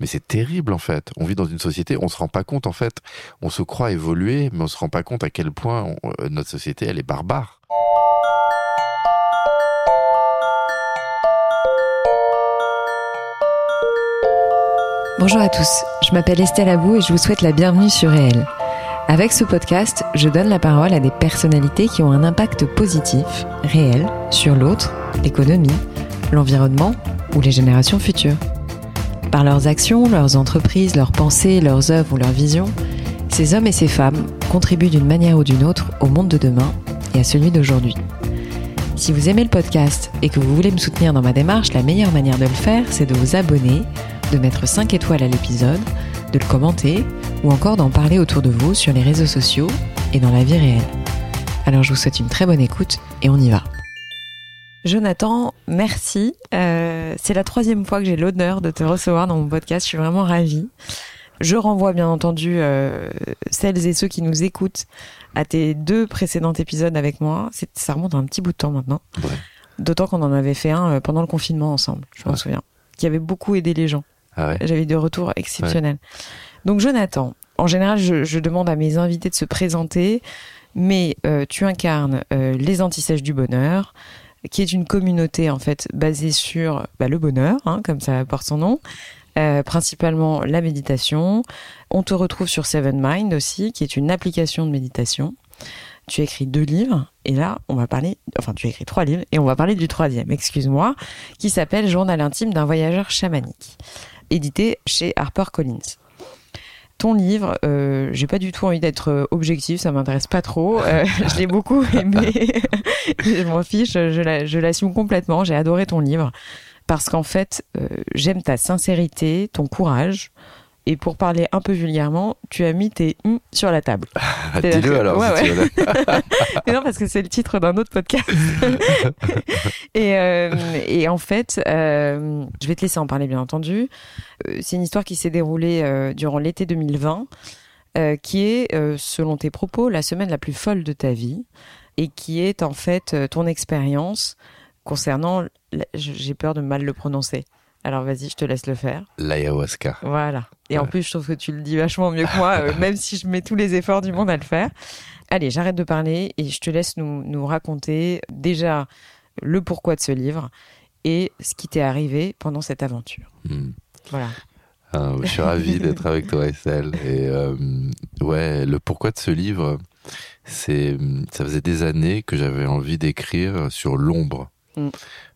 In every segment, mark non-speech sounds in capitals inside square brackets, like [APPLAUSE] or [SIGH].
Mais c'est terrible en fait. On vit dans une société, on se rend pas compte en fait. On se croit évoluer, mais on se rend pas compte à quel point euh, notre société elle est barbare. Bonjour à tous, je m'appelle Estelle Abou et je vous souhaite la bienvenue sur Réel. Avec ce podcast, je donne la parole à des personnalités qui ont un impact positif, réel, sur l'autre, l'économie, l'environnement ou les générations futures. Par leurs actions, leurs entreprises, leurs pensées, leurs œuvres ou leurs visions, ces hommes et ces femmes contribuent d'une manière ou d'une autre au monde de demain et à celui d'aujourd'hui. Si vous aimez le podcast et que vous voulez me soutenir dans ma démarche, la meilleure manière de le faire, c'est de vous abonner de mettre 5 étoiles à l'épisode, de le commenter ou encore d'en parler autour de vous sur les réseaux sociaux et dans la vie réelle. Alors je vous souhaite une très bonne écoute et on y va. Jonathan, merci. Euh, c'est la troisième fois que j'ai l'honneur de te recevoir dans mon podcast. Je suis vraiment ravie. Je renvoie bien entendu euh, celles et ceux qui nous écoutent à tes deux précédents épisodes avec moi. Ça remonte à un petit bout de temps maintenant. D'autant qu'on en avait fait un euh, pendant le confinement ensemble, je m'en souviens, qui avait beaucoup aidé les gens. Ah J'avais des retours exceptionnels. Donc Jonathan, en général, je, demande à mes invités de se présenter, mais euh, tu incarnes euh, les Antisèches du Bonheur, qui est une communauté en fait basée sur bah, le bonheur, hein, comme ça porte son nom, euh, principalement la méditation. On te retrouve sur Seven Mind aussi, qui est une application de méditation. Tu as écrit deux livres, et là, on va parler, enfin, tu as écrit trois livres, et on va parler du troisième, excuse-moi, qui s'appelle Journal intime d'un voyageur chamanique édité chez HarperCollins. Ton livre, euh, j'ai pas du tout envie d'être euh, objectif, ça m'intéresse pas trop. Euh, [LAUGHS] je l'ai beaucoup aimé, [LAUGHS] je m'en fiche, je l'assume complètement. J'ai adoré ton livre parce qu'en fait, j'aime ta sincérité, ton courage, et pour parler un peu vulgairement, tu as mis tes hum sur la table. Dis-le alors. Ouais, [LAUGHS] non, parce que c'est le titre d'un autre podcast. [LAUGHS] et, euh, et, en fait, euh, je vais te laisser en parler, bien entendu. Euh, c'est une histoire qui s'est déroulée durant l'été 2020, qui est, selon tes propos, la semaine la plus folle de ta vie, et qui est en fait ton expérience concernant, j'ai peur de mal le prononcer, alors vas-y, je te laisse le faire. L'ayahuasca. Voilà. Et en plus, je trouve que tu le dis vachement mieux que moi, euh, même si je mets tous les efforts du monde à le faire. Allez, j'arrête de parler et je te laisse nous, nous raconter déjà le pourquoi de ce livre et ce qui t'est arrivé pendant cette aventure. Hmm. Voilà. Ah, je suis ravi d'être avec toi, Estelle. Et euh, ouais, le pourquoi de ce livre, c'est ça faisait des années que j'avais envie d'écrire sur l'ombre. Hmm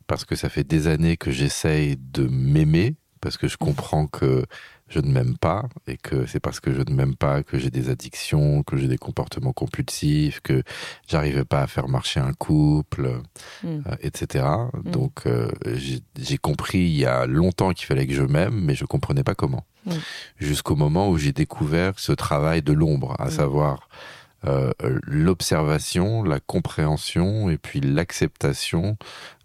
parce que ça fait des années que j'essaye de m'aimer, parce que je comprends que je ne m'aime pas et que c'est parce que je ne m'aime pas que j'ai des addictions, que j'ai des comportements compulsifs, que j'arrivais pas à faire marcher un couple, mm. euh, etc. Mm. Donc euh, j'ai compris il y a longtemps qu'il fallait que je m'aime, mais je comprenais pas comment. Mm. Jusqu'au moment où j'ai découvert ce travail de l'ombre, à savoir euh, l'observation, la compréhension et puis l'acceptation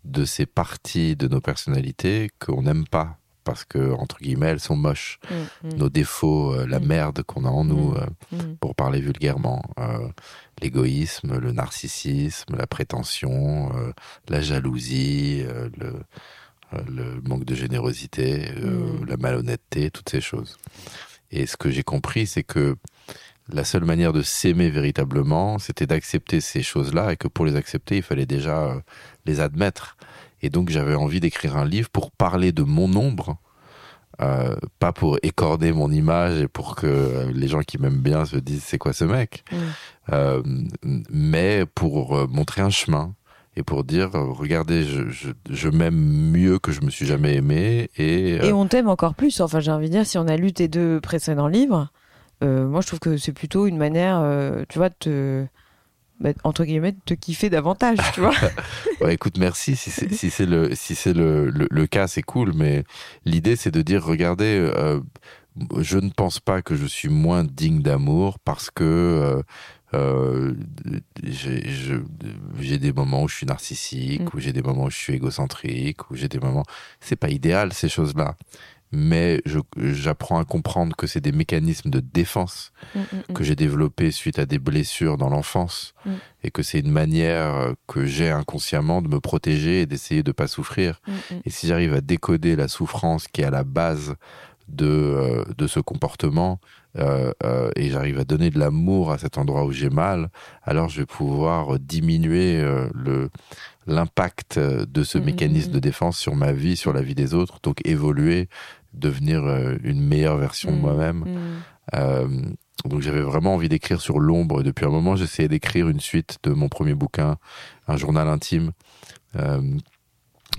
de ces parties de nos personnalités qu'on n'aime pas parce que entre guillemets elles sont moches mm, mm. nos défauts euh, la mm. merde qu'on a en nous euh, pour parler vulgairement euh, l'égoïsme le narcissisme la prétention la jalousie le, le manque de générosité la malhonnêteté toutes ces choses et ce que j'ai compris c'est que la seule manière de s'aimer véritablement, c'était d'accepter ces choses-là et que pour les accepter, il fallait déjà les admettre. Et donc j'avais envie d'écrire un livre pour parler de mon ombre, euh, pas pour écorner mon image et pour que les gens qui m'aiment bien se disent c'est quoi ce mec, mm. euh, mais pour euh, montrer un chemin et pour dire regardez je, je, m'aime mieux que je me suis jamais aimé et et on t'aime encore plus enfin j'ai envie de dire si on a lu tes deux précédents livres moi je trouve que c'est plutôt une manière tu vois de te bah, entre guillemets, te kiffer davantage, tu vois. [LAUGHS] ouais, écoute, merci. Si c'est si le si c'est le, le, cas, c'est cool. Mais l'idée, c'est de dire, regardez, euh, je ne pense pas que je suis moins digne d'amour parce que euh, euh, j'ai des moments où je suis narcissique, mm. ou j'ai des moments où je suis égocentrique, ou j'ai des moments. C'est pas idéal ces choses-là mais j'apprends à comprendre que c'est des mécanismes de défense mm, mm, mm. que j'ai développés suite à des blessures dans l'enfance et que c'est une manière que j'ai inconsciemment de me protéger et d'essayer de pas souffrir. Et si j'arrive à décoder la souffrance qui est à la base de, de ce comportement et j'arrive à donner de l'amour à cet endroit où j'ai mal, alors je vais pouvoir diminuer le l'impact de ce mécanisme de défense sur ma vie, sur la vie des autres, donc évoluer, devenir une meilleure version de moi-même. Donc j'avais vraiment envie d'écrire sur l'ombre. Depuis un moment, j'essayais d'écrire une suite de mon premier bouquin, un journal intime. Euh,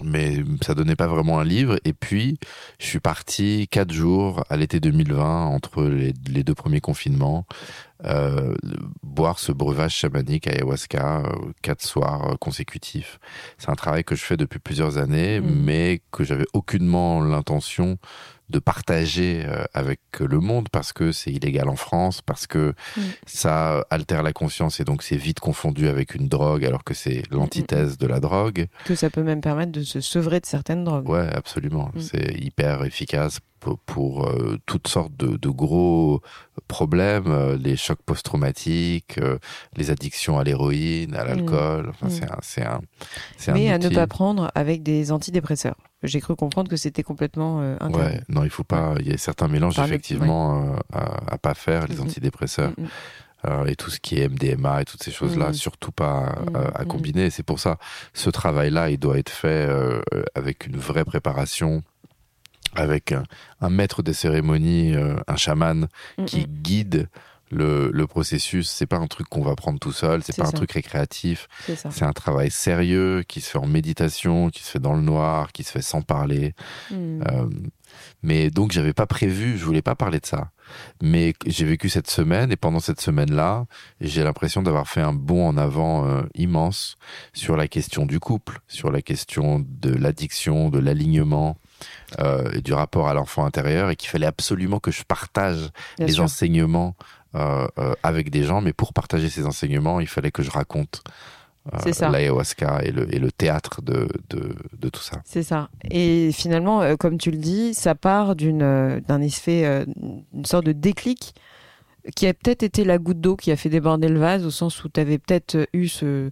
mais ça donnait pas vraiment un livre. Et puis, je suis parti quatre jours à l'été 2020, entre les, deux premiers confinements, euh, boire ce breuvage chamanique ayahuasca euh, quatre soirs consécutifs. C'est un travail que je fais depuis plusieurs années, mmh. mais que j'avais aucunement l'intention de partager euh, avec le monde parce que c'est illégal en France, parce que mm. ça altère la conscience et donc c'est vite confondu avec une drogue alors que c'est l'antithèse de la drogue. Que ça peut même permettre de se sevrer de certaines drogues. Ouais, absolument. Mm. C'est hyper efficace pour, euh, toutes sortes de, gros problèmes, euh, les chocs post-traumatiques, les addictions à l'héroïne, à mm. l'alcool. Enfin, c'est un, c'est un, Mais à ne pas prendre avec des antidépresseurs. J'ai cru comprendre que c'était complètement euh, Ouais, non, il faut pas. Il y a certains mélanges effectivement euh, à, à, pas faire, les antidépresseurs. Euh, et tout ce qui est MDMA et toutes ces choses-là, surtout pas à, combiner. C'est pour ça, ce travail-là, il doit être fait avec une vraie préparation, avec un, un maître des cérémonies, un chaman qui guide le, le processus, c'est pas un truc qu'on va prendre tout seul, c'est pas un truc récréatif. C'est un travail sérieux qui se fait en méditation, qui se fait dans le noir, qui se fait sans parler. Hmm. Euh, mais donc j'avais pas prévu, je voulais pas parler de ça. Mais j'ai vécu cette semaine et pendant cette semaine-là, j'ai l'impression d'avoir fait un bond en avant euh, immense sur la question du couple, sur la question de l'addiction, de l'alignement. Euh, et du rapport à l'enfant intérieur et qu'il fallait absolument que je partage les enseignements avec des gens, mais pour partager ces enseignements, il fallait que je raconte euh, l'ayahuasca et le, et le théâtre de, de, de tout ça. C'est ça. Et finalement, euh, comme tu le dis, ça part d'une, d'un effet, une sorte de déclic qui a peut-être été la goutte d'eau qui a fait déborder le vase, au sens où tu avais peut-être eu ce,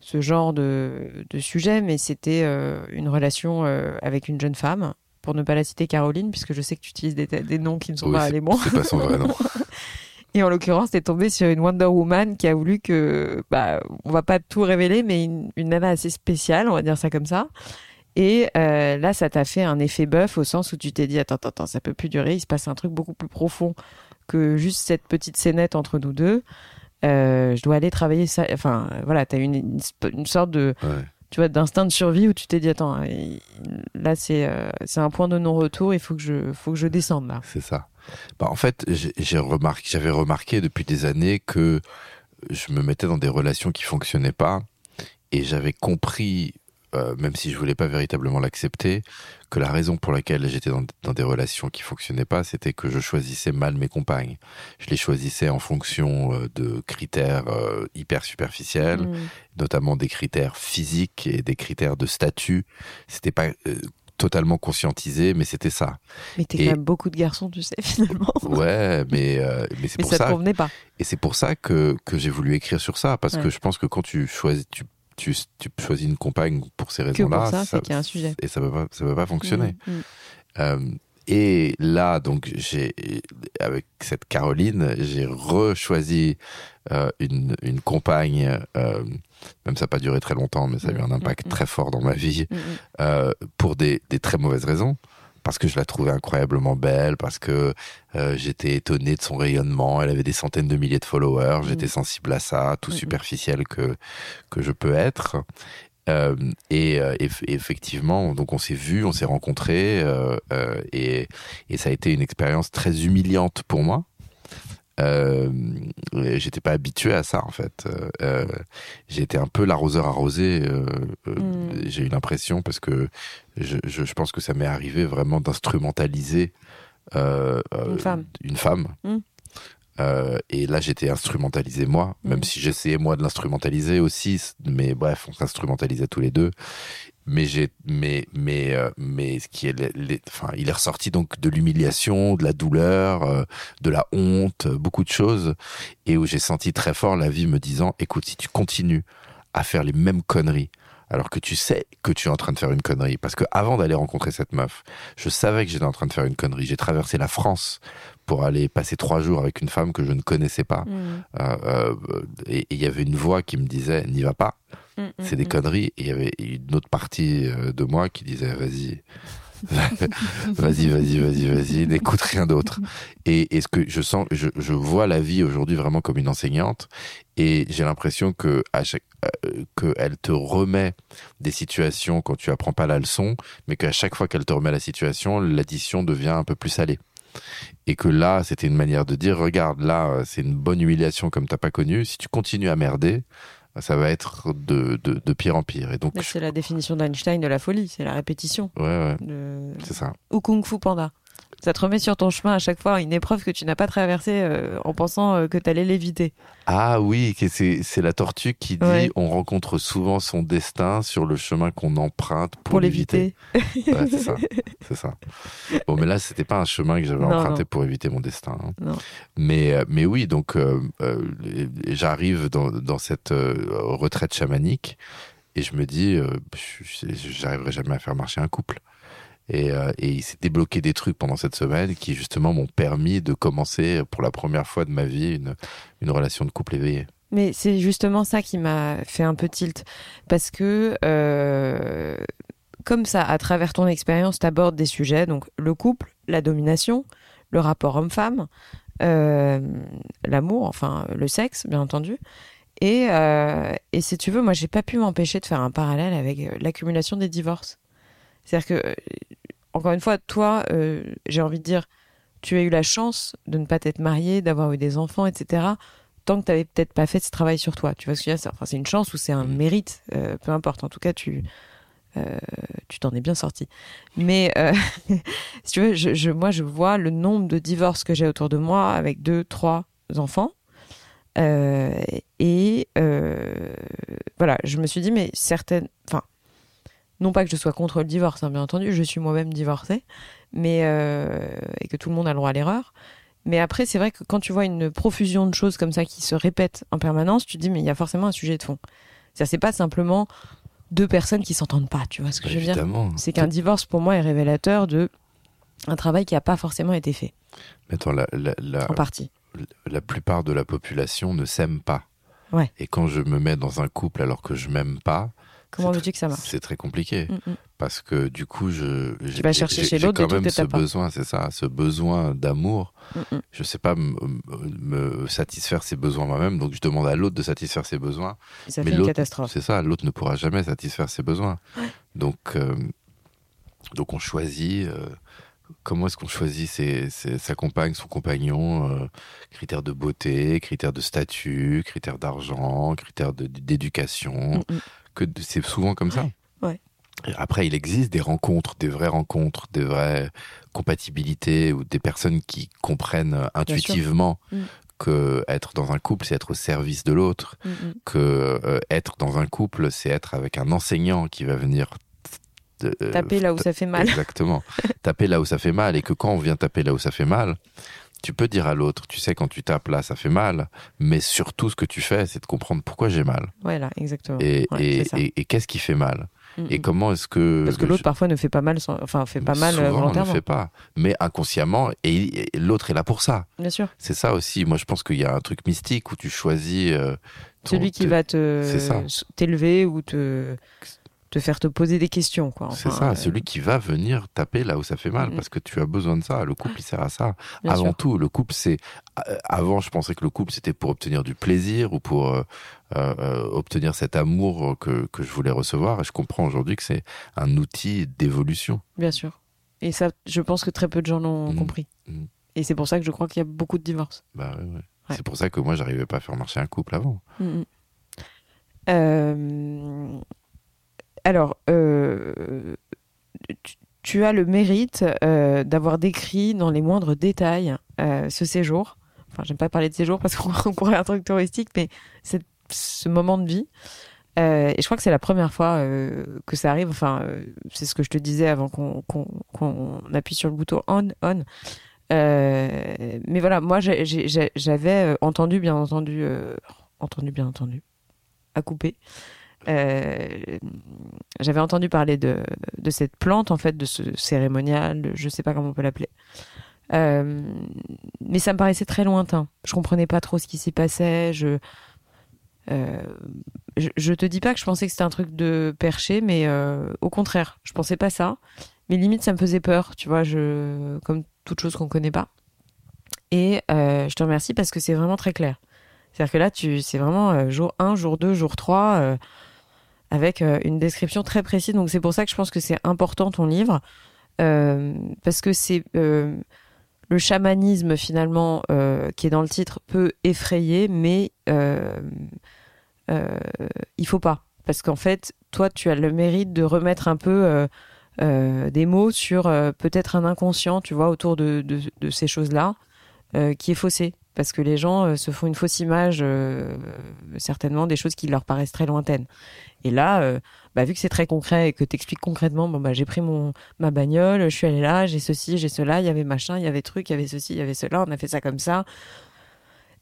ce genre de, de sujet, mais c'était une relation avec une jeune femme, pour ne pas la citer Caroline, puisque je sais que tu utilises des, des noms qui ne sont pas les bons. C'est pas son vrai nom. [LAUGHS] Et en l'occurrence, t'es tombé sur une Wonder Woman qui a voulu que, bah, on va pas tout révéler, mais une, nana assez spéciale, on va dire ça comme ça. Et euh, là, ça t'a fait un effet bœuf au sens où tu t'es dit, attends, attends, ça peut plus durer, il se passe un truc beaucoup plus profond que juste cette petite scénette entre nous deux. Euh, je dois aller travailler ça. Enfin, voilà, t'as une, une, sorte de, tu vois, d'instinct de survie où tu t'es dit, attends, là, c'est, euh, un point de non-retour, il faut que je, faut que je descende là. C'est ça. Bah, en fait, j'ai remarqué, j'avais remarqué depuis des années que je me mettais dans des relations qui fonctionnaient pas et j'avais compris, euh, même si je voulais pas véritablement l'accepter, que la raison pour laquelle j'étais dans, des relations qui fonctionnaient pas, c'était que je choisissais mal mes compagnes. Je les choisissais en fonction euh, de critères euh, hyper superficiels, mmh. notamment des critères physiques et des critères de statut. C'était pas totalement conscientisé, mais c'était ça. Mais t'es quand même beaucoup de garçons, tu sais, [LAUGHS] finalement. Ouais, mais, euh, mais c'est pour ça. ça convenait pas. Et c'est pour ça que, que j'ai voulu écrire sur ça, parce que je pense que quand tu choisis, tu, tu, tu choisis une compagne pour ces raisons-là. ça, c'est qu'il y a un sujet. Et ça ne va, pas, ça va pas fonctionner. Mmh, mmh. Euh, et là, donc, j'ai, avec cette Caroline, j'ai rechoisi euh, une, une compagne, euh, même ça n'a pas duré très longtemps, mais ça a eu un impact très fort dans ma vie, euh, pour des, des, très mauvaises raisons. Parce que je la trouvais incroyablement belle, parce que euh, j'étais étonné de son rayonnement. Elle avait des centaines de milliers de followers. J'étais sensible à ça, tout superficiel que que je peux être. Euh, et, euh, effectivement, donc on s'est vu, on s'est rencontrés, euh, euh, et, et, ça a été une expérience très humiliante pour moi. J'étais pas habitué à ça en fait. Été un peu l'arroseur arrosé. Mm. J'ai eu l'impression parce que je, je, je, pense que ça m'est arrivé vraiment d'instrumentaliser une femme. Une femme. Mm. Euh, et là, j'étais instrumentalisé moi, même mm. si j'essayais moi de l'instrumentaliser aussi. Mais bref, on s'instrumentalisait tous les deux. Mais j'ai, mais, mais, euh, mais ce qui est, enfin, il est ressorti donc de l'humiliation, de la douleur, euh, de la honte, beaucoup de choses, et où j'ai senti très fort la vie me disant, écoute, si tu continues à faire les mêmes conneries, alors que tu sais que tu es en train de faire une connerie. Parce que avant d'aller rencontrer cette meuf, je savais que j'étais en train de faire une connerie. J'ai traversé la France pour aller passer trois jours avec une femme que je ne connaissais pas. Mm. Euh, euh, et il y avait une voix qui me disait n'y va pas, Mm, mm, c'est des conneries. Et il y avait une autre partie euh, de moi qui disait vas-y. [LAUGHS] vas-y, vas-y, vas-y, vas-y, n'écoute rien d'autre. Et, et ce que je sens, je, je vois la vie aujourd'hui vraiment comme une enseignante, et j'ai l'impression que à chaque, euh, qu'elle te remet des situations quand tu apprends pas la leçon, mais qu'à chaque fois qu'elle te remet la situation, l'addition devient un peu plus salée. Et que là, c'était une manière de dire, regarde, là, euh, c'est une bonne humiliation comme t'as pas connu. Si tu continues à merder, ça va être de, de, de pire en pire. Et donc, C'est la définition d'Einstein de la folie, c'est la répétition. ouais, ouais, de- c'est ça. Ou Kung Fu Panda. Ça te remet sur ton chemin à chaque fois une épreuve que tu n'as pas traversée euh, en pensant euh, que tu allais l'éviter. Ah oui, c'est la tortue qui dit Ouais. on rencontre souvent son destin sur le chemin qu'on emprunte pour, Pour l'éviter. Ouais, c'est ça, c'est ça. Bon, mais là, c'était pas un chemin que j'avais emprunté non. pour éviter mon destin. hein. Mais, euh, mais oui, donc euh, j'arrive dans, dans cette retraite chamanique et je me dis, j'arriverai jamais à faire marcher un couple. Et, euh, et il s'est débloqué des trucs pendant cette semaine qui justement m'ont permis de commencer pour la première fois de ma vie une, relation de couple éveillée. Mais c'est justement ça qui m'a fait un peu tilt. Parce que, euh, comme ça, à travers ton expérience, tu abordes des sujets, donc le couple, la domination, le rapport homme-femme, euh, l'amour, enfin le sexe, bien entendu. Et, euh, et si tu veux, moi, j'ai pas pu m'empêcher de faire un parallèle avec euh, l'accumulation des divorces. C'est-à-dire que, euh, encore une fois, toi, euh, j'ai envie de dire, tu as eu la chance de ne pas t'être marié, d'avoir eu des enfants, etc tant que tu n'avais peut-être pas fait ce travail sur toi. Tu vois ce que je veux dire? C'est- enfin, c'est une chance ou c'est un Mhm. mérite, euh, peu importe. En tout cas, tu euh, tu t'en es bien sorti. Mais euh, [LAUGHS] si tu veux, je, je- moi, je vois le nombre de divorces que j'ai autour de moi avec deux, trois enfants. Euh, et voilà, je me suis dit, mais certaines. Enfin, non pas que je sois contre le divorce, hein, bien entendu, je suis moi-même divorcée, mais. euh, et que tout le monde a le droit à l'erreur. Mais après, c'est vrai que quand tu vois une profusion de choses comme ça qui se répètent en permanence, tu te dis, mais il y a forcément un sujet de fond. C'est-à-dire, c'est pas simplement deux personnes qui s'entendent pas, tu vois ce que je veux dire Évidemment. C'est qu'un divorce, pour moi, est révélateur de un travail qui n'a pas forcément été fait, Mais attends, la, la, la, en partie. la plupart de la population ne s'aime pas. Ouais. Et quand je me mets dans un couple alors que je m'aime pas, Comment veux-tu que ça marche C'est très compliqué. Mm, mm. Parce que du coup, je. j'ai- vas chercher chez l'autre quand même ce besoin, c'est ça, ce besoin d'amour. Mm. Je sais pas me, satisfaire ses besoins moi-même, donc je demande à l'autre de satisfaire ses besoins. Ça Mais fait une catastrophe. C'est ça, l'autre ne pourra jamais satisfaire ses besoins. Donc, euh, donc on choisit. euh, comment est-ce qu'on choisit ses- ses- sa compagne, son compagnon euh, Critères de beauté, critères de statut, critères d'argent, critères d'éducation. Mm, mm. Que c'est souvent comme ça. Ouais. Après, il existe des rencontres, des vraies rencontres, des vraies compatibilités ou des personnes qui comprennent intuitivement Mm. que être dans un couple, c'est être au service de l'autre Mm, mm. que euh, être dans un couple, c'est être avec un enseignant qui va venir euh, Taper là où ça fait mal. Exactement. [LAUGHS] taper là où ça fait mal. Et que quand on vient taper là où ça fait mal, tu peux dire à l'autre, tu sais, quand tu tapes là, ça fait mal. Mais surtout, ce que tu fais, c'est de comprendre pourquoi j'ai mal. Voilà, exactement. Et, Ouais, et, et- et qu'est-ce qui fait mal? Mm, Et mm. comment est-ce que. Parce que l'autre parfois ne fait pas mal, sans- enfin fait pas mal euh, souvent, ne fait pas. Mais inconsciemment, et, l'autre est là pour ça. Bien sûr. C'est ça aussi. Moi, je pense qu'il y a un truc mystique où tu choisis. euh, ton- Celui qui va te t'élever ou te te faire te poser des questions, quoi. C'est ça, euh, celui qui va venir taper là où ça fait mal, Mm. parce que tu as besoin de ça. Le couple, il sert à ça. bien Avant sûr. tout, le couple, c'est. euh, Avant, je pensais que le couple, c'était pour obtenir du plaisir ou pour euh, obtenir cet amour que, que je voulais recevoir. Et je comprends aujourd'hui que c'est un outil d'évolution. Bien sûr. Et ça, je pense que très peu de gens l'ont Mm. compris. Mm. Et c'est pour ça que je crois qu'il y a beaucoup de divorces. Bah, ouais, ouais. Ouais. C'est pour ça que moi, j'arrivais pas à faire marcher un couple avant. Euh, alors, euh, tu, as le mérite euh, d'avoir décrit dans les moindres détails euh, ce séjour. Enfin, j'aime pas parler de séjour parce qu'on [LAUGHS] on pourrait un truc touristique, mais c'est ce moment de vie. Et je crois que c'est la première fois que ça arrive. Enfin, c'est ce que je te disais avant qu'on appuie sur le bouton on, on. Mais voilà, moi j'avais entendu, bien entendu, entendu, bien entendu, à couper, j'avais entendu parler de, cette plante, en fait, de ce cérémonial, je sais pas comment on peut l'appeler. mais ça me paraissait très lointain. Je comprenais pas trop ce qui s'y passait. Je, je, te dis pas que je pensais que c'était un truc de perché, mais au contraire, je pensais pas ça. Mais limite, ça me faisait peur, tu vois, comme toute chose qu'on connaît pas. Et je te remercie parce que c'est vraiment très clair. C'est-à-dire que là, c'est vraiment euh, jour 1, jour 2, jour 3, euh, avec euh, une description très précise. Donc c'est pour ça que je pense que c'est important ton livre, parce que c'est le chamanisme finalement qui est dans le titre peut effrayer, mais il faut pas. Parce qu'en fait, toi, tu as le mérite de remettre un peu des mots sur peut-être un inconscient, tu vois, autour de ces choses-là, qui est faussé parce que les gens euh, se font une fausse image, euh, certainement des choses qui leur paraissent très lointaines. Et là, euh, bah, vu que c'est très concret et que tu expliques concrètement, bon, bah, j'ai pris ma bagnole, je suis allé là, j'ai ceci, j'ai cela, il y avait machin, il y avait truc, il y avait ceci, il y avait cela, on a fait ça comme ça.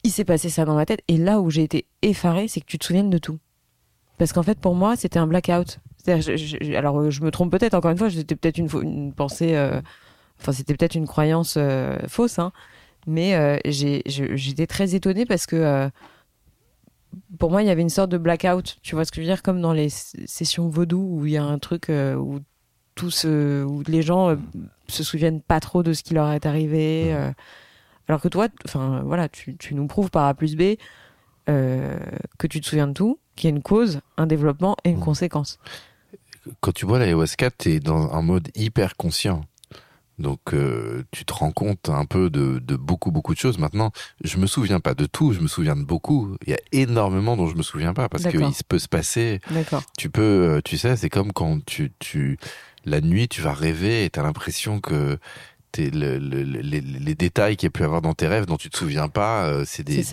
Il s'est passé ça dans ma tête. Et là où j'ai été effarée, c'est que tu te souviennes de tout. Parce qu'en fait, pour moi, c'était un blackout. alors, je me trompe peut-être, encore une fois, c'était peut-être une, une, pensée, enfin, c'était peut-être une croyance fausse, hein, mais euh, j'étais très étonnée parce que euh, pour moi, il y avait une sorte de blackout. Tu vois ce que je veux dire? Comme dans les sessions vaudou où il y a un truc euh, où, tous, où les gens se souviennent pas trop de ce qui leur est arrivé. alors que toi, enfin voilà, tu, tu, nous prouves par A plus B que tu te souviens de tout, qu'il y a une cause, un développement et une mmh. conséquence. Quand tu vois l'ayahuasca, tu es dans un mode hyper conscient. Donc euh, tu te rends compte un peu de, de, beaucoup beaucoup de choses. Maintenant, je me souviens pas de tout, je me souviens de beaucoup. Il y a énormément dont je me souviens pas parce qu'il peut se passer. Tu peux, euh, tu sais, c'est comme quand tu tu la nuit tu vas rêver et t'as l'impression que le, les, les, détails qu'il y a pu avoir dans tes rêves dont tu te souviens pas, euh, c'est des,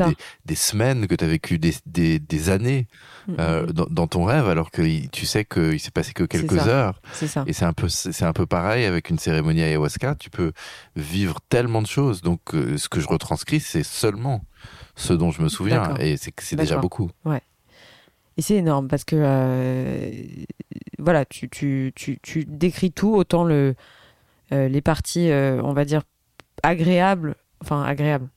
des, semaines que tu as vécu, des, des, des années mm, euh, mm. dans, dans, ton rêve, alors que tu sais qu'il s'est passé que quelques heures. Ça. Et c'est un peu c'est un peu pareil avec une cérémonie ayahuasca. Tu peux vivre tellement de choses. Donc euh, ce que je retranscris, c'est seulement ce dont je me souviens, et c'est c'est déjà beaucoup. Ouais. Et c'est énorme parce que voilà, tu, tu, tu, tu décris tout autant le les parties, euh, on va dire, agréables, enfin agréables.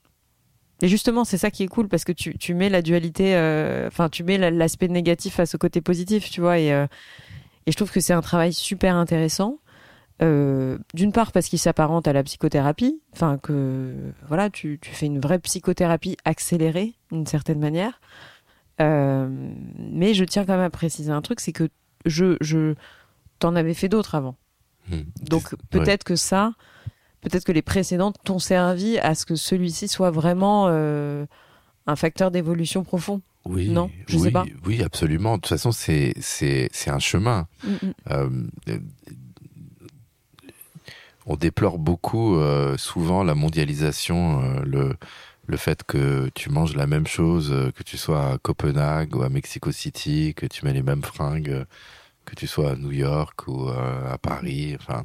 Et justement, c'est ça qui est cool parce que tu, tu mets la dualité, euh, enfin, tu mets l'aspect négatif face au côté positif, tu vois. Et, et je trouve que c'est un travail super intéressant. D'une part parce qu'il s'apparente à la psychothérapie, enfin que voilà, tu, tu, fais une vraie psychothérapie accélérée d'une certaine manière. mais je tiens quand même à préciser un truc, c'est que je, je t'en avais fait d'autres avant. Hmm. Donc peut-être que ça, peut-être que les précédentes t'ont servi à ce que celui-ci soit vraiment euh, un facteur d'évolution profond. Oui, non, je sais pas. Oui, absolument. De toute façon, c'est c'est c'est un chemin. Mm, mm. Euh, on déplore beaucoup, euh, souvent, la mondialisation, le le fait que tu manges la même chose, que tu sois à Copenhague ou à Mexico City, que tu mets les mêmes fringues que tu sois à New York ou euh, à Paris. Enfin,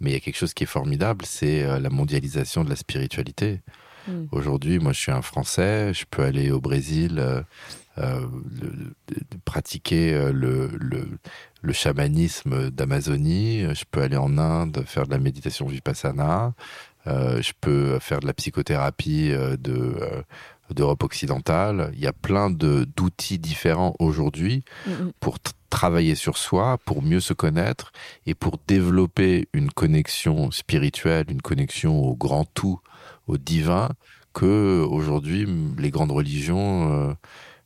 mais il y a quelque chose qui est formidable, c'est euh, la mondialisation de la spiritualité. Hmm. Aujourd'hui, moi, je suis un Français, je peux aller au Brésil. Euh, pratiquer le, le, le chamanisme d'Amazonie, je peux aller en Inde faire de la méditation vipassana, je peux faire de la psychothérapie de d'Europe occidentale. Il y a plein de d'outils différents aujourd'hui mm, mm. pour travailler sur soi, pour mieux se connaître et pour développer une connexion spirituelle, une connexion au grand tout, au divin, que aujourd'hui les grandes religions euh,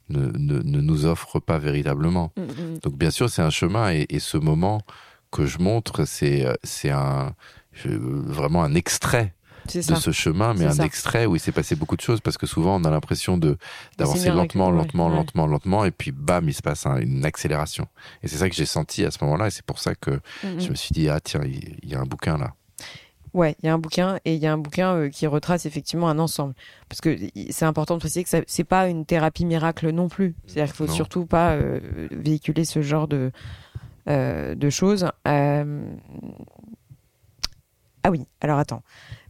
ne, ne, nous offrent pas véritablement. Mm, Donc bien sûr, c'est un chemin et, et, ce moment que je montre, c'est c'est un vraiment un extrait de ce chemin, mais un extrait où il s'est passé beaucoup de choses parce que souvent on a l'impression de d'avancer lentement, lentement, lentement, lentement, et puis bam, il se passe une accélération. Et c'est ça que j'ai senti à ce moment-là, et c'est pour ça que je me suis dit ah tiens, il, y a un bouquin là. Ouais, il y a un bouquin et il y a un bouquin euh, qui retrace effectivement un ensemble. Parce que c'est important de préciser que c'est pas une thérapie miracle non plus. C'est-à-dire qu'il faut surtout pas euh, véhiculer ce genre de euh, de choses. Ah oui, alors attends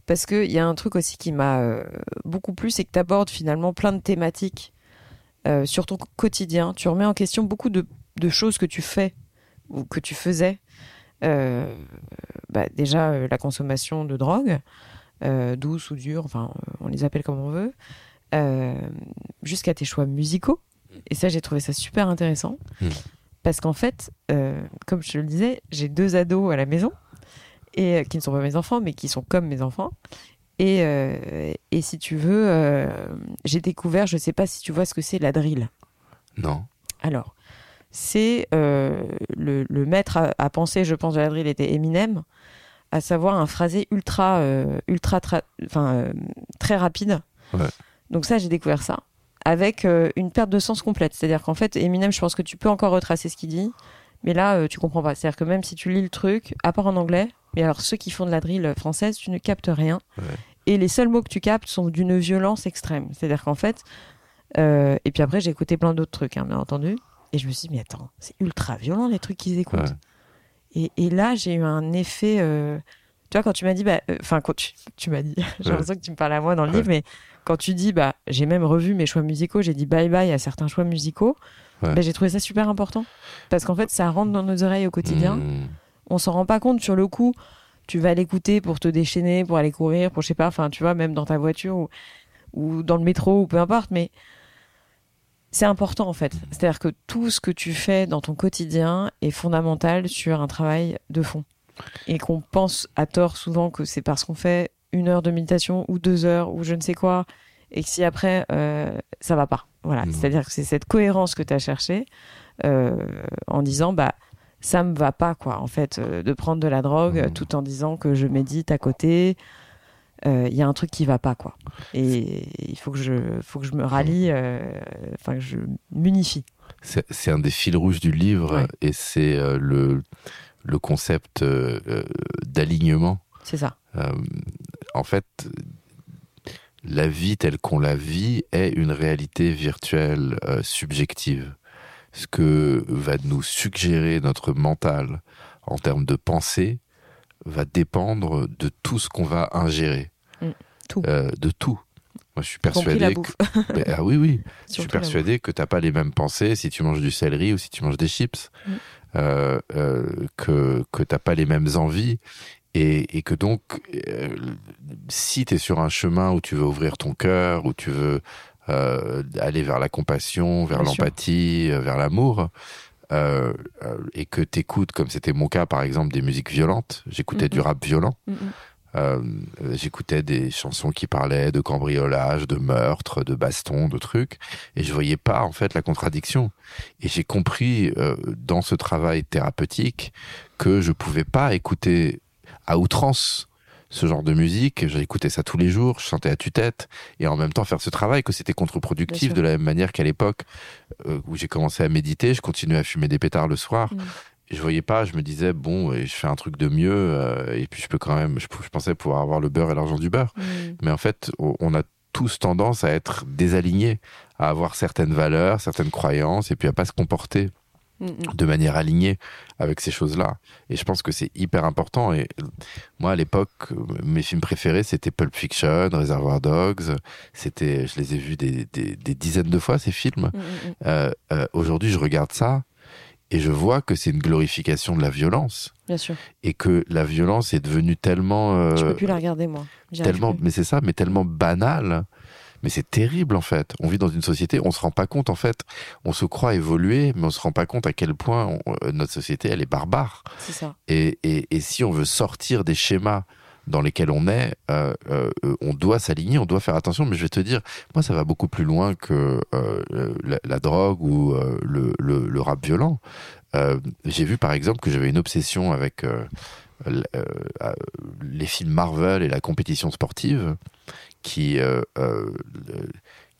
parce qu'il y a un truc aussi qui m'a euh, beaucoup plu, c'est que tu abordes finalement plein de thématiques euh, sur ton quotidien. Tu remets en question beaucoup de de choses que tu fais ou que tu faisais. Euh, bah, déjà, la consommation de drogue, douce ou dure, enfin, on les appelle comme on veut, jusqu'à tes choix musicaux. Et ça, j'ai trouvé ça super intéressant. Hmm. Parce qu'en fait, comme je le disais, j'ai deux ados à la maison et qui ne sont pas mes enfants, mais qui sont comme mes enfants. Et, euh, et si tu veux, euh, j'ai découvert, je ne sais pas si tu vois ce que c'est la drill. Non. Alors, c'est euh, le, le, maître à, penser, je pense, de la drill était Eminem, à savoir un phrasé ultra, ultra, enfin, très rapide. Ouais. Donc ça, j'ai découvert ça avec une perte de sens complète. C'est-à-dire qu'en fait, Eminem, je pense que tu peux encore retracer ce qu'il dit, mais là, tu comprends pas. C'est-à-dire que même si tu lis le truc, à part en anglais, mais alors, ceux qui font de la drill française, tu ne captes rien. Et les seuls mots que tu captes sont d'une violence extrême. C'est-à-dire qu'en fait, euh, et puis après, j'ai écouté plein d'autres trucs, hein, bien entendu. Et je me suis dit, mais attends, c'est ultra violent les trucs qu'ils écoutent. Et, et, là, j'ai eu un effet. Euh, tu vois, quand tu m'as dit, bah, euh, enfin, quand tu, m'as dit, [LAUGHS] j'ai l'impression que tu me parles à moi dans le livre, mais quand tu dis, bah, j'ai même revu mes choix musicaux, j'ai dit bye bye à certains choix musicaux, bah, j'ai trouvé ça super important. Parce qu'en fait, ça rentre dans nos oreilles au quotidien. Mmh on s'en rend pas compte sur le coup. Tu vas l'écouter pour te déchaîner, pour aller courir, pour je sais pas, enfin tu vois, même dans ta voiture ou, dans le métro ou peu importe, mais c'est important en fait. C'est-à-dire que tout ce que tu fais dans ton quotidien est fondamental sur un travail de fond. Et qu'on pense à tort souvent que c'est parce qu'on fait une heure de méditation ou deux heures ou je ne sais quoi, et que si après euh, ça va pas. Voilà. C'est-à-dire que c'est cette cohérence que tu as cherché euh, en disant bah ça me va pas quoi en fait euh, de prendre de la drogue mmh. tout en disant que je médite à côté. Euh, il y a un truc qui va pas quoi. Et il faut que je faut que je me rallie euh, enfin que je m'unifie. C'est un des fils rouges du livre et c'est le le concept d'alignement. C'est ça. En fait la vie telle qu'on la vit est une réalité virtuelle subjective ce que va nous suggérer notre mental en termes de pensée va dépendre de tout ce qu'on va ingérer. Mm. tout. Euh, de tout. Moi, je suis persuadé. Que... [LAUGHS] ah oui, oui. [LAUGHS] je suis persuadé que t'as pas les mêmes pensées si tu manges du céleri ou si tu manges des chips. Mm. Euh, euh, que que t'as pas les mêmes envies et, et que donc si tu es sur un chemin où tu veux ouvrir ton cœur où tu veux euh, aller vers la compassion, vers l'empathie, euh, vers l'amour. Euh, euh, et que t'écoutes, comme c'était mon cas par exemple, des musiques violentes. J'écoutais du rap violent. Euh, j'écoutais des chansons qui parlaient de cambriolage, de meurtre, de baston, de trucs, et je voyais pas en fait la contradiction. Et j'ai compris euh, dans ce travail thérapeutique que je pouvais pas écouter à outrance ce genre de musique. J'écoutais ça tous les jours, je chantais à tue-tête, et en même temps faire ce travail, que c'était contre-productif de la même manière qu'à l'époque euh, où j'ai commencé à méditer, je continuais à fumer des pétards le soir. Mm. Et je voyais pas, je me disais, bon, je fais un truc de mieux, euh, et puis je peux quand même, je, pensais pouvoir avoir le beurre et l'argent du beurre. Mm. Mais en fait, on a tous tendance à être désalignés, à avoir certaines valeurs, certaines croyances, et puis à pas se comporter. De manière alignée avec ces choses-là. Et je pense que c'est hyper important. Et moi, à l'époque, mes films préférés, c'était Pulp Fiction, Reservoir Dogs. C'était, je les ai vus des, dizaines de fois, ces films. Mm, euh, euh, aujourd'hui, je regarde ça et je vois que c'est une glorification de la violence. Bien sûr. Et que la violence est devenue tellement. Euh, je peux plus la regarder, moi. Tellement, mais c'est ça, mais tellement banale mais c'est terrible en fait. On vit dans une société, on se rend pas compte en fait. On se croit évoluer, mais on se rend pas compte à quel point euh, notre société elle est barbare. C'est ça. Et, et, et, si on veut sortir des schémas dans lesquels on est, euh, euh, on doit s'aligner, on doit faire attention. Mais je vais te dire, moi, ça va beaucoup plus loin que euh, la, la, drogue ou le, le, le, rap violent. J'ai vu par exemple que j'avais une obsession avec les films Marvel et la compétition sportive qui euh, euh,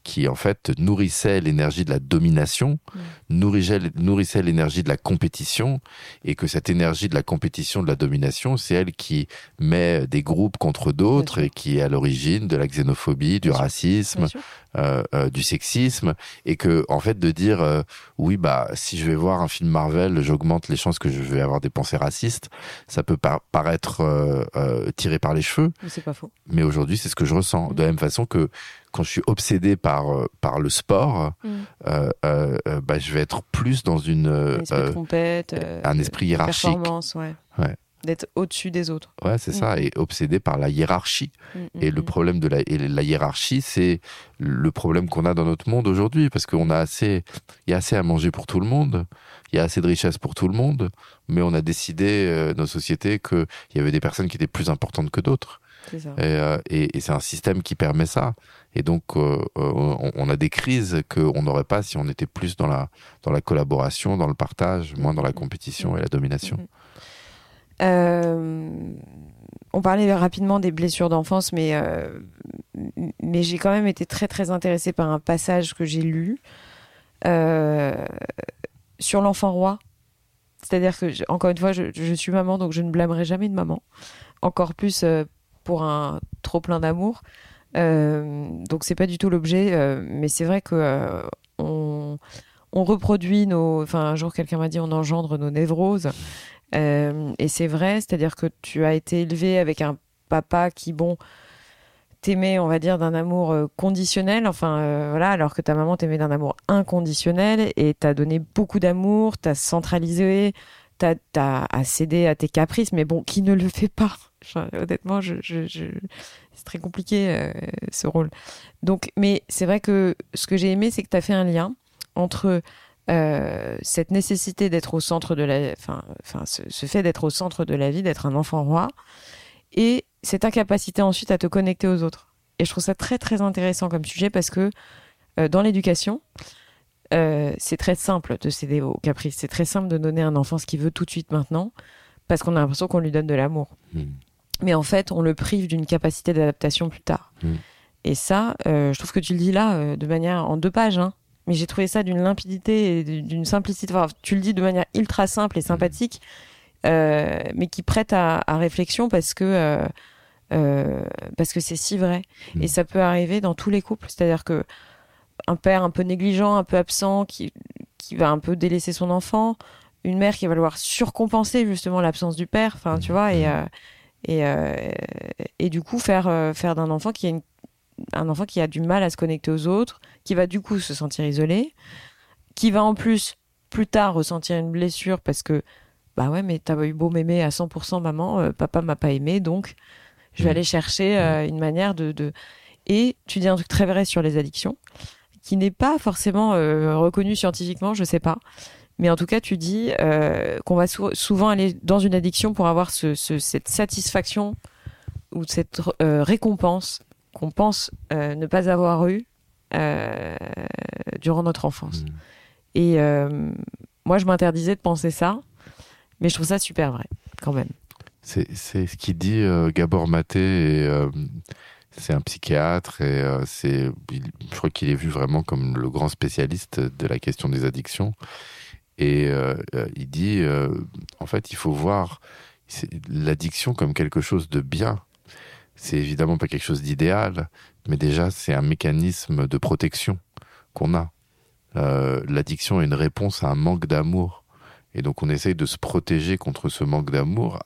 qui en fait nourrissait l'énergie de la domination, mmh. nourrissait, nourrissait l'énergie de la compétition, et que cette énergie de la compétition, de la domination, c'est elle qui met des groupes contre d'autres et qui est à l'origine de la xénophobie, du racisme, euh, euh, du sexisme, et que en fait de dire euh, oui bah si je vais voir un film Marvel, j'augmente les chances que je vais avoir des pensées racistes, ça peut paraître tiré par les cheveux. C'est pas faux. Mais aujourd'hui c'est ce que je ressens. Mmh. De la même façon que quand je suis obsédé par par le sport, mm. bah, je vais être plus dans une un esprit, trompette, un esprit hiérarchique. Performance, ouais. ouais d'être au-dessus des autres. Ouais, c'est ça, mm. et obsédé par la hiérarchie. Mm, et le problème de la, la hiérarchie, c'est le problème qu'on a dans notre monde aujourd'hui, parce qu'on a assez, il y a assez à manger pour tout le monde, il y a assez de richesses pour tout le monde, mais on a décidé, euh, nos sociétés, qu'il y avait des personnes qui étaient plus importantes que d'autres. Euh, et, et, c'est un système qui permet ça. Et donc, euh, on, on, a des crises qu'on n'aurait pas si on était plus dans la, dans la collaboration, dans le partage, moins dans la compétition et la domination. Euh, on parlait rapidement des blessures d'enfance, mais, euh, mais j'ai quand même été très très intéressée par un passage que j'ai lu euh, sur l'enfant roi. C'est-à-dire que, encore une fois, je, suis maman, donc je ne blâmerai jamais de maman. Encore plus pour un trop plein d'amour. donc c'est pas du tout l'objet, mais c'est vrai que on, on, reproduit nos. Enfin, un jour quelqu'un m'a dit on engendre nos névroses. Euh, et c'est vrai, c'est-à-dire que tu as été élevé avec un papa qui, bon, t'aimait, on va dire, d'un amour euh, conditionnel, enfin euh, voilà, alors que ta maman t'aimait d'un amour inconditionnel et t'as donné beaucoup d'amour, t'as centralisé, t'as as, cédé à tes caprices, mais bon, qui ne le fait pas Honnêtement, c'est très compliqué ce rôle. Donc, mais c'est vrai que ce que j'ai aimé, c'est que t'as fait un lien entre euh, cette nécessité d'être au centre de la, enfin, ce, fait d'être au centre de la vie, d'être un enfant roi, et cette incapacité ensuite à te connecter aux autres. Et je trouve ça très très intéressant comme sujet parce que euh, dans l'éducation, euh, c'est très simple de céder aux caprices. C'est très simple de donner à un enfant ce qu'il veut tout de suite maintenant parce qu'on a l'impression qu'on lui donne de l'amour. Hmm. Mais en fait, on le prive d'une capacité d'adaptation plus tard. Hmm. Et ça, je trouve que tu le dis là de manière en deux pages. Hein mais j'ai trouvé ça d'une limpidité et d'une simplicité. Enfin, tu le dis de manière ultra simple et sympathique, euh, mais qui prête à, réflexion parce que euh, euh, parce que c'est si vrai. Mm. Et ça peut arriver dans tous les couples. C'est-à-dire que un père un peu négligent, un peu absent, qui qui va un peu délaisser son enfant, une mère qui va vouloir surcompenser justement l'absence du père. Enfin, tu vois, et mm. Et, et du coup faire faire d'un enfant qui a une un enfant qui a du mal à se connecter aux autres, qui va du coup se sentir isolé, qui va en plus plus tard ressentir une blessure parce que bah ouais mais t'as eu beau m'aimer à 100% maman, euh, papa m'a pas aimé donc je vais mmh. aller chercher euh, mmh. une manière de, de et tu dis un truc très vrai sur les addictions qui n'est pas forcément euh, reconnu scientifiquement, je sais pas. Mais en tout cas, tu dis qu'on va souvent aller dans une addiction pour avoir ce, cette satisfaction ou cette récompense qu'on pense euh, ne pas avoir eu euh, durant notre enfance. Mmh. Et euh, moi, je m'interdisais de penser ça, mais je trouve ça super vrai, quand même. C'est ce qu'il dit Gabor Maté, c'est un psychiatre, et c'est, je crois qu'il est vu vraiment comme le grand spécialiste de la question des addictions. Et il dit, en fait, il faut voir l'addiction comme quelque chose de bien c'est évidemment pas quelque chose d'idéal, mais déjà c'est un mécanisme de protection qu'on a. Euh, l'addiction est une réponse à un manque d'amour. Et donc on essaye de se protéger contre ce manque d'amour.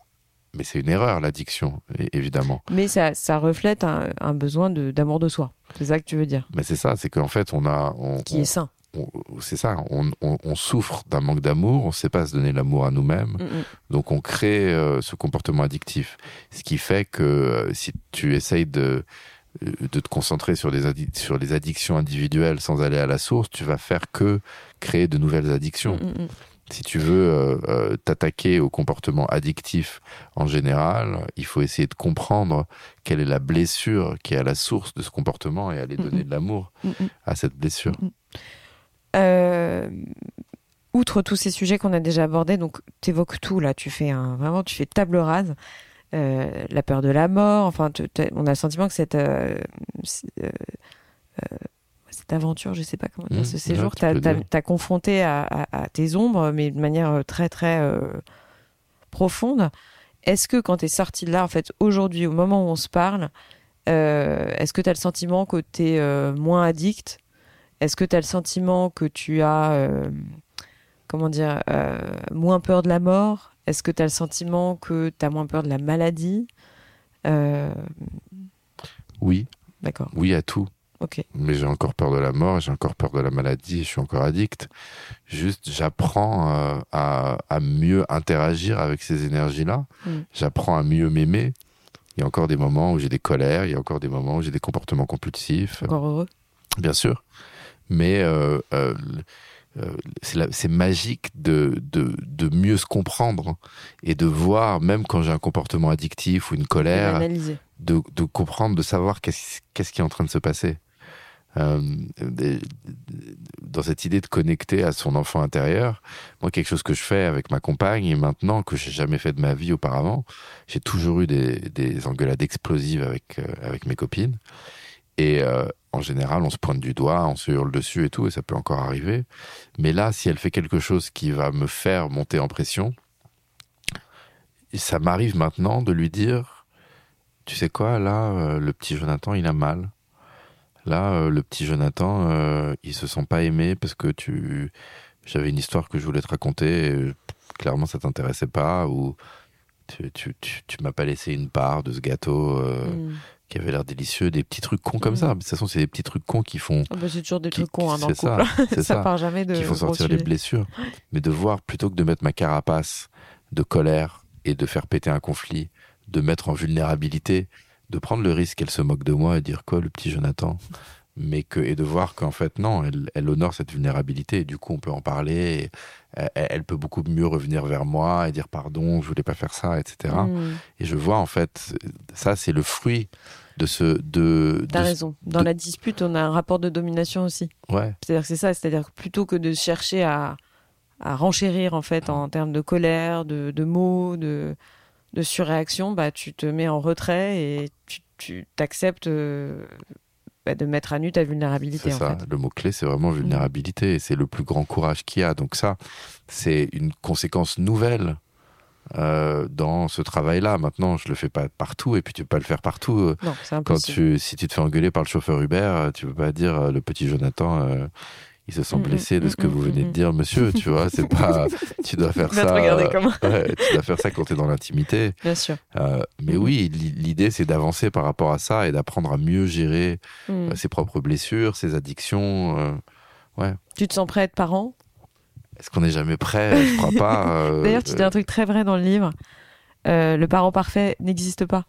Mais c'est une erreur, l'addiction, évidemment. Mais ça, ça reflète un, besoin d'amour de, soi. C'est ça que tu veux dire? Mais c'est ça, c'est qu'en fait, on a. Qui est sain c'est ça, on, souffre d'un manque d'amour, on ne sait pas se donner l'amour à nous-mêmes, mm, mm. donc on crée euh, ce comportement addictif. Ce qui fait que euh, si tu essayes de, euh, de te concentrer sur les, sur les addictions individuelles sans aller à la source, tu vas faire que créer de nouvelles addictions. Mm, si tu veux t'attaquer au comportement addictif en général, il faut essayer de comprendre quelle est la blessure qui est à la source de ce comportement et aller donner de l'amour à cette blessure. Euh, outre tous ces sujets qu'on a déjà abordés, donc tu évoques tout là, tu fais un, vraiment tu fais table rase. Euh, la peur de la mort, enfin, on a le sentiment que cette, euh, cette aventure, je sais pas comment dire, mmh, ce séjour, t'as confronté à, tes ombres, mais de manière très très profonde. Est-ce que quand tu es sorti de là, en fait, aujourd'hui, au moment où on se parle, est-ce que tu as le sentiment que tu es moins addict est-ce que tu as le sentiment que tu as, euh, comment dire, euh, moins peur de la mort? Est-ce que tu as le sentiment que tu as moins peur de la maladie? Euh, Oui. D'accord. Oui à tout. Mais j'ai encore peur de la mort, j'ai encore peur de la maladie, je suis encore addict. Juste, j'apprends à, à, mieux interagir avec ces énergies-là. Mm. J'apprends à mieux m'aimer. Il y a encore des moments où j'ai des colères, il y a encore des moments où j'ai des comportements compulsifs. Encore heureux? Bien sûr. Mais euh, euh, euh, c'est magique de, de, de, mieux se comprendre et de voir, même quand j'ai un comportement addictif ou une colère, de, de, comprendre, de savoir qu'est-ce qu'est-ce qui est en train de se passer. Euh, dans cette idée de connecter à son enfant intérieur, moi quelque chose que je fais avec ma compagne et maintenant que j'ai jamais fait de ma vie auparavant, j'ai toujours eu des, des engueulades explosives avec euh, avec mes copines et euh, en général, on se pointe du doigt, on se hurle dessus et tout, et ça peut encore arriver. Mais là, si elle fait quelque chose qui va me faire monter en pression, ça m'arrive maintenant de lui dire, tu sais quoi, là, euh, le petit Jonathan, il a mal. Là, euh, le petit Jonathan, euh, il se sent pas aimé parce que tu, j'avais une histoire que je voulais te raconter. Et, clairement, ça t'intéressait pas ou tu, m'as pas laissé une part de ce gâteau. Mm qui avait l'air délicieux, des petits trucs cons comme mm. ça. de toute façon, c'est des petits trucs cons qui font. Ah bah, c'est toujours des trucs cons hein, dans le couple. [LAUGHS] Ça, ça, part jamais de. Qui font sortir les blessures. Mais de voir, plutôt que de mettre ma carapace de colère et de faire péter un conflit, de mettre en vulnérabilité, de prendre le risque qu'elle se moque de moi et dire quoi, le petit Jonathan? Mais que et de voir qu'en fait non, elle, elle, honore cette vulnérabilité et du coup on peut en parler. Et elle, peut beaucoup mieux revenir vers moi et dire pardon, je voulais pas faire ça, etc. Mm. Et je vois en fait ça c'est le fruit de ce de. T'as raison. Dans la dispute, on a un rapport de domination aussi. Ouais. C'est-à-dire que c'est ça, c'est-à-dire que plutôt que de chercher à à renchérir en fait en termes de colère, de, de mots, de de surréaction, bah tu te mets en retrait et tu t'acceptes euh, de mettre à nu ta vulnérabilité. C'est ça, le mot-clé, c'est vraiment vulnérabilité, et c'est le plus grand courage qu'il y a. Donc ça, c'est une conséquence nouvelle euh, dans ce travail-là. Maintenant, je le fais pas partout, et puis tu peux pas le faire partout. Non, Quand tu, si tu te fais engueuler par le chauffeur Uber, tu peux pas dire euh, le petit Jonathan. Euh, il se sent mm, mm, blessé de ce que mm, vous venez de dire, monsieur. Tu vois, c'est pas. [LAUGHS] Tu dois faire ça. tu dois faire ça quand tu es dans l'intimité. Bien sûr. Euh, mais oui, l'idée c'est d'avancer par rapport à ça et d'apprendre à mieux gérer euh, ses propres blessures, ses addictions. Euh, ouais. Tu te sens prêt à être parent? Est-ce qu'on n'est jamais prêt? Je crois pas. [LAUGHS] D'ailleurs, tu dis un truc très vrai dans le livre. le parent parfait n'existe pas.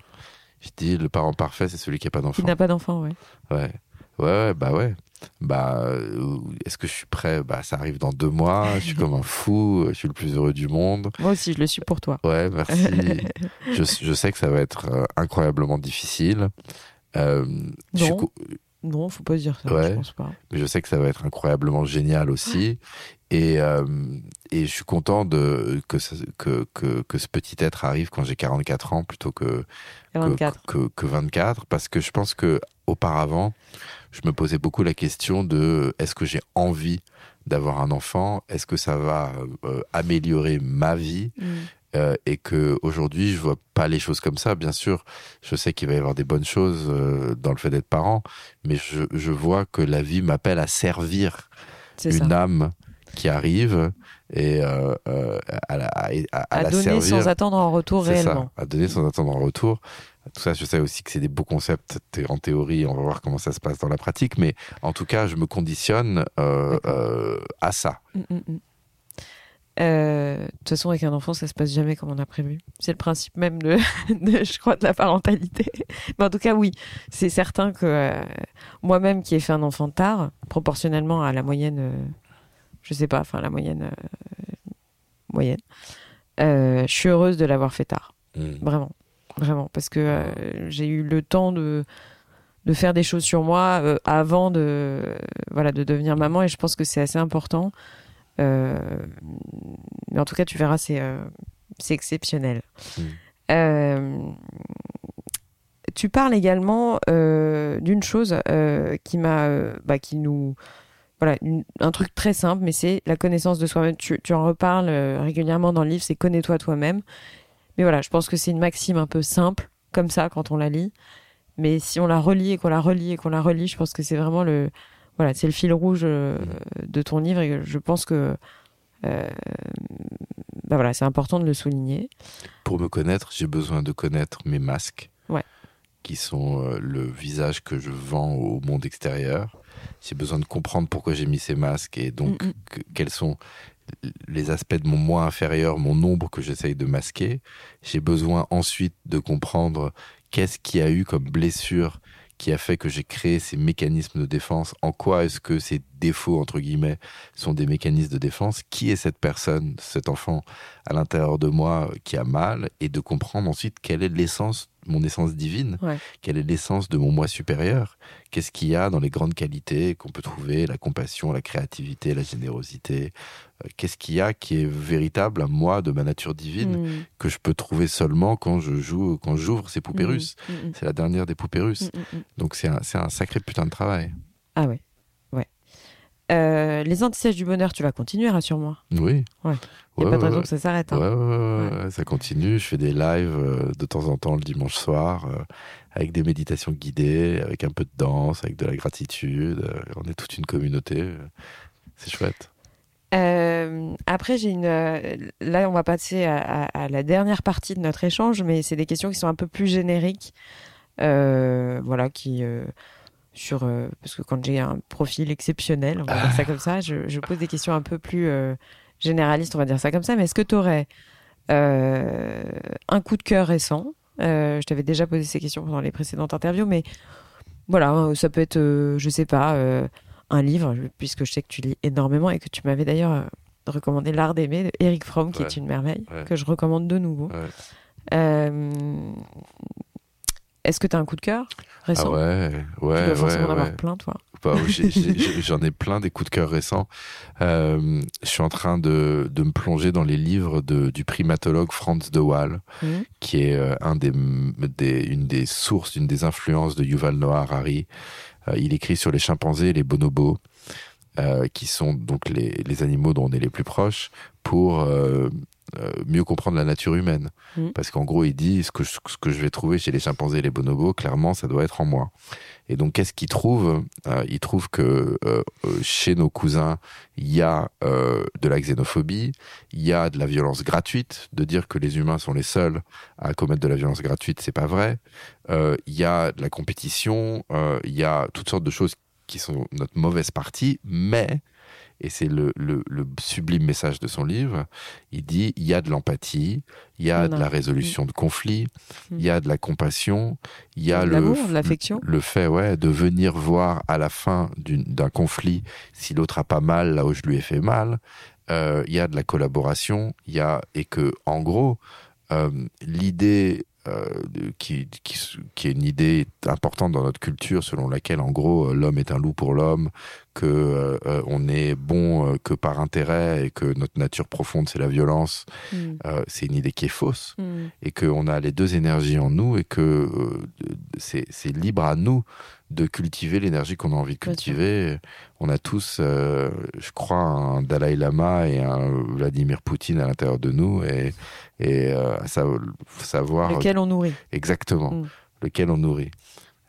Je dis le parent parfait, c'est celui qui n'a pas d'enfant. Qui n'a pas d'enfant, ouais. Ouais. Ouais, bah ouais. Bah, euh, est-ce que je suis prêt? Bah, ça arrive dans deux mois. Je suis comme un fou. Je suis le plus heureux du monde. Moi aussi, je le suis pour toi. Ouais, merci. [LAUGHS] je, je, sais que ça va être euh, incroyablement difficile. Euh, non. Non, faut pas dire ça. Ouais, je pense pas. Mais je sais que ça va être incroyablement génial aussi. Et, euh, et je suis content de, que, que, que, que, ce petit être arrive quand j'ai 44 ans plutôt que, 24. Que, que, 24. Parce que je pense que auparavant, je me posais beaucoup la question de est-ce que j'ai envie d'avoir un enfant? Est-ce que ça va euh, améliorer ma vie? Mm. euh, Et que aujourd'hui, je vois pas les choses comme ça. Bien sûr, je sais qu'il va y avoir des bonnes choses euh, dans le fait d'être parent, mais je, je, vois que la vie m'appelle à servir une âme qui arrive et à, à, à, à, donner sans attendre en retour réellement. Ça, à donner sans attendre en retour. Tout ça, je sais aussi que c'est des beaux concepts en théorie. On va voir comment ça se passe dans la pratique. Mais en tout cas, je me conditionne euh, euh, à ça. Mm, mm, mm. Euh, de toute façon, avec un enfant, ça se passe jamais comme on a prévu. C'est le principe même de, [LAUGHS] je crois, de la parentalité. Mais en tout cas, oui, c'est certain que moi-même, qui ai fait un enfant tard, proportionnellement à la moyenne, je sais pas, enfin la moyenne moyenne, je suis heureuse de l'avoir fait tard. Vraiment vraiment, parce que euh, j'ai eu le temps de, de faire des choses sur moi euh, avant de, voilà, de devenir maman, et je pense que c'est assez important. Euh, mais en tout cas, tu verras, c'est c'est exceptionnel. Mm. tu parles également d'une chose qui m'a, bah, qui nous, voilà, un truc très simple, mais c'est la connaissance de soi-même. Tu, tu, en reparles régulièrement dans le livre, c'est connais-toi toi-même. Mais voilà, je pense que c'est une maxime un peu simple, comme ça, quand on la lit. Mais si on la relit et qu'on la relit et qu'on la relit, je pense que c'est vraiment le, voilà, c'est le fil rouge euh, de ton livre et je pense que, euh, bah voilà, c'est important de le souligner. Pour me connaître, j'ai besoin de connaître mes masques. Qui sont euh, le visage que je vends au monde extérieur. J'ai besoin de comprendre pourquoi j'ai mis ces masques et donc Mm, mm. que- quels sont les aspects de mon moi inférieur, mon ombre que j'essaye de masquer. J'ai besoin ensuite de comprendre qu'est-ce qui a eu comme blessure qui a fait que j'ai créé ces mécanismes de défense. En quoi est-ce que ces défauts, entre guillemets, sont des mécanismes de défense? Qui est cette personne, cet enfant à l'intérieur de moi qui a mal? Et de comprendre ensuite quelle est l'essence, mon essence divine, Ouais. quelle est l'essence de mon moi supérieur? Qu'est-ce qu'il y a dans les grandes qualités qu'on peut trouver La compassion, la créativité, la générosité? Euh, Qu'est-ce qu'il y a qui est véritable à moi de ma nature divine Mm, que je peux trouver seulement quand je joue, quand j'ouvre ces poupées mm, russes? mm, C'est la dernière des poupées russes. Donc c'est un, un sacré putain de travail. Ah ouais. Euh, les anti du bonheur, tu vas continuer, rassure-moi. Oui. Ouais. Il n'y a pas de raison ouais. que ça s'arrête. hein. Ça continue. Je fais des lives euh, de temps en temps le dimanche soir euh, avec des méditations guidées, avec un peu de danse, avec de la gratitude. On est toute une communauté. C'est chouette. Après, j'ai une. Là, on va passer à, à- à la dernière partie de notre échange, mais c'est des questions qui sont un peu plus génériques. Voilà, qui. Euh, sur, euh, parce que quand j'ai un profil exceptionnel, on va dire ça comme ça, je, je pose des questions un peu plus euh, généralistes, on va dire ça comme ça. Mais est-ce que tu aurais un coup de cœur récent? Euh, Je t'avais déjà posé ces questions pendant les précédentes interviews, mais voilà, euh, ça peut être, euh, je sais pas, euh, un livre, puisque je sais que tu lis énormément et que tu m'avais d'ailleurs euh, recommandé L'Art d'aimer de Eric Fromm, qui Ouais. est une merveille, Ouais. que je recommande de nouveau. Ouais. Est-ce que tu as un coup de cœur Ah récent ouais, Tu ouais, dois ouais, forcément en avoir ouais. plein, toi. Bah, [LAUGHS] J'en ai plein des coups de cœur récents. Euh, je suis en train de, de me plonger dans les livres de, du primatologue Franz de Waal, Mhm. qui est euh, un des, des, une des sources, une des influences de Yuval Noah Harari. Euh, il écrit sur les chimpanzés et les bonobos, euh, qui sont donc les, les animaux dont on est les plus proches, pour euh, mieux comprendre la nature humaine. Mhm. Parce qu'en gros, il dit ce que, je, ce que je vais trouver chez les chimpanzés et les bonobos, clairement, ça doit être en moi. Et donc, qu'est-ce qu'il trouve Euh, Il trouve que euh, euh, chez nos cousins, il y a euh, de la xénophobie, il y a de la violence gratuite. De dire que les humains sont les seuls à commettre de la violence gratuite, c'est pas vrai. Euh, il y a de la compétition, euh, il y a toutes sortes de choses qui sont notre mauvaise partie, mais et c'est le, le, le sublime message de son livre, il dit il y a de l'empathie, il y a de la résolution de conflits, Mm. il y a de la compassion, il y a De le, l'affection. le fait ouais, de venir voir à la fin d'un conflit si l'autre a pas mal là où je lui ai fait mal. Euh, Il y a de la collaboration, il y a et que en gros euh, l'idée euh, qui, qui, qui est une idée importante dans notre culture selon laquelle en gros l'homme est un loup pour l'homme, que euh, euh, on est bon euh, que par intérêt et que notre nature profonde c'est la violence, Mm. c'est une idée qui est fausse Mm. et qu'on a les deux énergies en nous et que c'est libre à nous de cultiver l'énergie qu'on a envie de cultiver. On a tous, euh, je crois, un Dalai Lama et un Vladimir Poutine à l'intérieur de nous et, et euh, savoir Lequel on nourrit. exactement Mm. lequel on nourrit.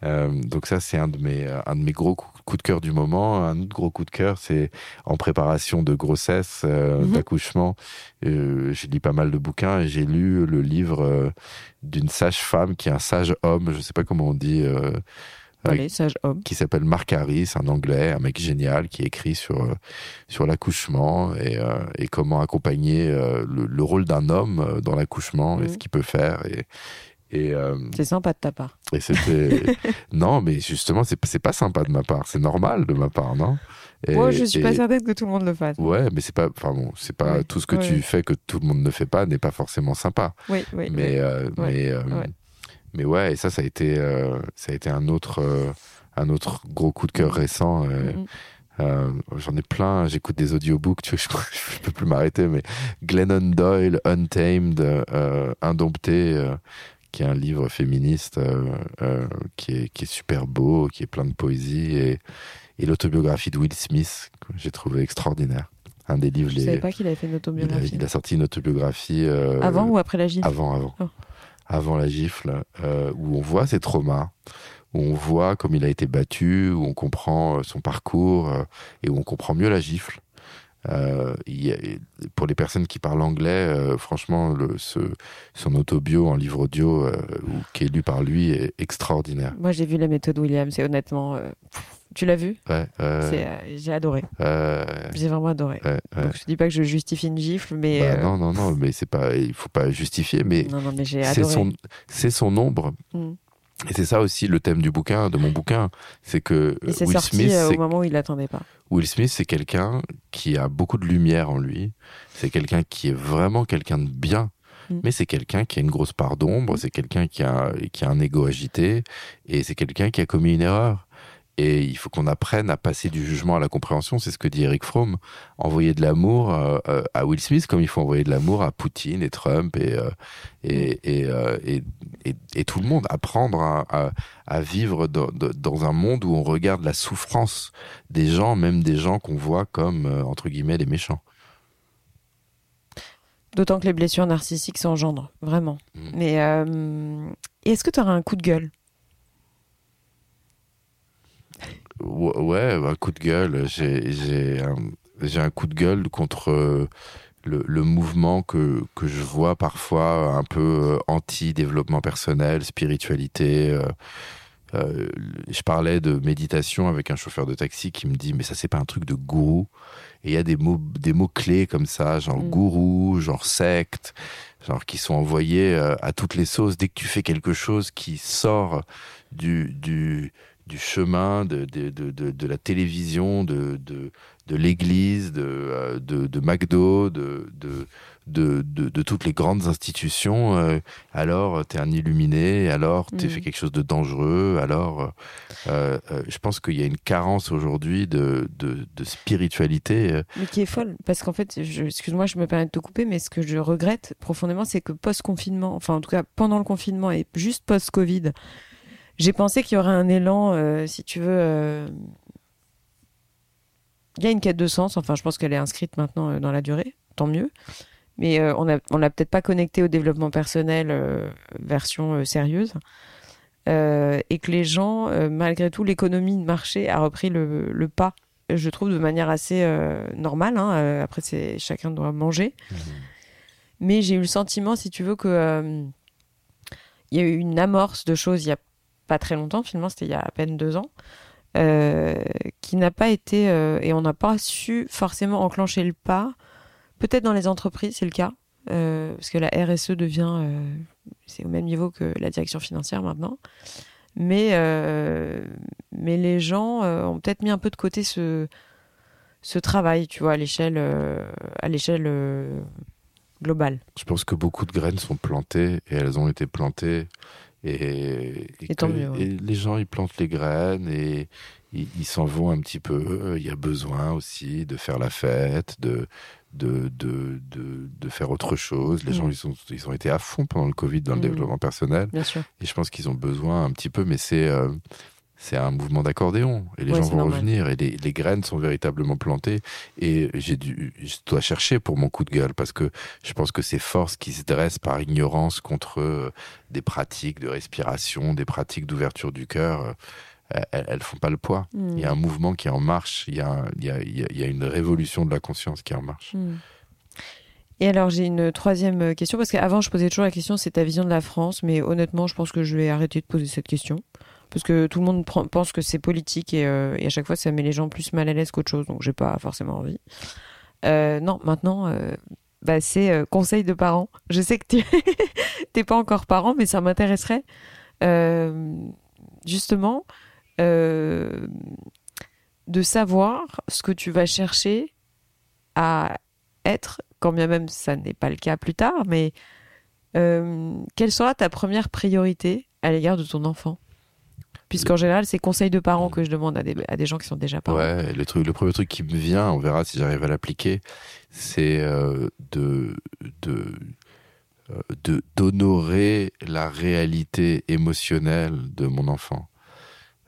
Euh, donc ça, c'est un de mes un de mes gros coups coups de cœur du moment. Un autre gros coup de cœur, c'est en préparation de grossesse, euh, Mhm. d'accouchement. Euh, j'ai lu pas mal de bouquins et j'ai lu le livre euh, d'une sage-femme qui est un sage homme, je sais pas comment on dit, Allez, sage homme. qui s'appelle Mark Harris, un anglais, un mec génial qui écrit sur sur l'accouchement et, euh, et comment accompagner euh, le, le rôle d'un homme dans l'accouchement et Mhm. ce qu'il peut faire et et, euh, C'est sympa de ta part. et c'était [LAUGHS] non mais justement c'est c'est pas sympa de ma part c'est normal de ma part non? Et, Moi, je suis pas certaine que tout le monde le fasse. ouais mais c'est pas enfin bon c'est pas tout ce que tu fais que tout le monde ne fait pas n'est pas forcément sympa Oui, oui. mais oui. euh, Ouais, mais euh, ouais. mais ouais et ça ça a été euh, ça a été un autre euh, un autre gros coup de cœur Mhm. récent euh, Mm, mm. euh, J'en ai plein, j'écoute des audiobooks, tu vois, [LAUGHS] je, je peux plus m'arrêter, mais Glennon Doyle, Untamed, euh, Indompté, euh, qui est un livre féministe euh, euh, qui, est, qui est super beau, qui est plein de poésie, et, et l'autobiographie de Will Smith, que j'ai trouvé extraordinaire. Un des livres Je les. savais pas qu'il avait fait une il, a, autobiographie. il a sorti une autobiographie. euh, Avant ou après la gifle? Avant, avant. Oh. Avant la gifle, euh, où on voit ses traumas, où on voit comme il a été battu, où on comprend son parcours euh, et où on comprend mieux la gifle. Euh, pour les personnes qui parlent anglais, euh, franchement, le, ce, son autobio en livre audio euh, qui est lu par lui est extraordinaire. Moi, j'ai vu la méthode Williams et honnêtement, tu l'as vu Ouais. j'ai adoré. J'ai vraiment adoré. Donc, je dis pas que je justifie une gifle, mais bah, non, non, non, mais c'est pas, il faut pas justifier, mais, non, non, mais c'est son, c'est son ombre. Mm. Et c'est ça aussi le thème du bouquin, de mon bouquin, c'est que Will Smith, au moment où il l'attendait pas. Will Smith, c'est quelqu'un qui a beaucoup de lumière en lui. C'est quelqu'un qui est vraiment quelqu'un de bien. Mm. Mais c'est quelqu'un qui a une grosse part d'ombre, mm. c'est quelqu'un qui a, qui a un ego agité, et c'est quelqu'un qui a commis une erreur. Et il faut qu'on apprenne à passer du jugement à la compréhension. C'est ce que dit Eric Fromm. Envoyer de l'amour euh, euh, à Will Smith comme il faut envoyer de l'amour à Poutine et Trump et, euh, et, et, et, tout le monde. Apprendre à, à, vivre dans, dans, un monde où on regarde la souffrance des gens, même des gens qu'on voit comme, entre guillemets, des méchants. D'autant que les blessures narcissiques s'engendrent, vraiment. Mm. Mais est-ce que tu auras un coup de gueule? Ouais, un coup de gueule. J'ai un, un coup de gueule contre euh, le, le, mouvement que, que je vois parfois un peu euh, anti-développement personnel, spiritualité. Euh, je parlais de méditation avec un chauffeur de taxi qui me dit mais ça c'est pas un truc de gourou et il y a des mots des mots clés comme ça genre mm. gourou genre secte genre qui sont envoyés à toutes les sauces dès que tu fais quelque chose qui sort du du du chemin, de, de, de, de, la télévision, de, de, de l'église, de, euh, de, de McDo, de, de, de, de, toutes les grandes institutions, euh, alors tu es un illuminé, alors tu mm. fait quelque chose de dangereux, alors euh, je pense qu'il y a une carence aujourd'hui de, de, de, spiritualité. Mais qui est folle, parce qu'en fait, excuse-moi, je me permets de te couper, mais ce que je regrette profondément, c'est que post-confinement, enfin en tout cas pendant le confinement et juste post-Covid, j'ai pensé qu'il y aurait un élan, euh, si tu veux. Euh, il y a une quête de sens, enfin, je pense qu'elle est inscrite maintenant euh, dans la durée, tant mieux. Mais on n'a on l'a peut-être pas connecté au développement personnel version sérieuse. et que les gens, malgré tout, l'économie de marché a repris le, pas, je trouve, de manière assez normale. Hein. après, c'est chacun doit manger. Mmh. Mais j'ai eu le sentiment, si tu veux, que il y a eu une amorce de choses il y a pas très longtemps, finalement, c'était il y a à peine deux ans, euh, qui n'a pas été, euh, et on n'a pas su forcément enclencher le pas. Peut-être dans les entreprises, c'est le cas, euh, parce que la RSE devient, c'est au même niveau que la direction financière maintenant. Mais, mais les gens ont peut-être mis un peu de côté ce, ce travail, tu vois, à l'échelle, à l'échelle globale. Je pense que beaucoup de graines sont plantées et elles ont été plantées et, les gens, ils plantent les graines et ils s'en vont un petit peu. Il y a besoin aussi de faire la fête, de, de, de, de, faire autre chose. Les mm. gens, ils, sont, ils ont été à fond pendant le Covid dans le mm. développement personnel. Et je pense qu'ils ont besoin un petit peu, mais c'est euh, c'est un mouvement d'accordéon. Et les gens vont revenir et les, graines sont véritablement plantées. Et j'ai dû je dois chercher pour mon coup de gueule parce que je pense que ces forces qui se dressent par ignorance contre euh, des pratiques de respiration des pratiques d'ouverture du cœur. Euh, elles, elles, font pas le poids. Hmm. il y a un mouvement qui est en marche. Il y a, il y a, il y a une révolution de la conscience qui est en marche. Hmm. Et alors j'ai une troisième question parce qu'avant je posais toujours la question c'est ta vision de la France mais honnêtement je pense que je vais arrêter de poser cette question parce que tout le monde pense que c'est politique euh, et, à chaque fois ça met les gens plus mal à l'aise qu'autre chose, donc j'ai pas forcément envie. Euh, non, maintenant, euh, bah, c'est conseil de parents. Je sais que tu n'es [LAUGHS] pas encore parent, mais ça m'intéresserait justement de savoir ce que tu vas chercher à être, quand bien même ça n'est pas le cas plus tard, mais quelle sera ta première priorité à l'égard de ton enfant? Puisqu'en général, c'est conseil de parents que je demande à des, à des gens qui sont déjà parents. Ouais, le, truc, le premier truc qui me vient, on verra si j'arrive à l'appliquer, c'est euh, de, de, euh, de, d'honorer la réalité émotionnelle de mon enfant.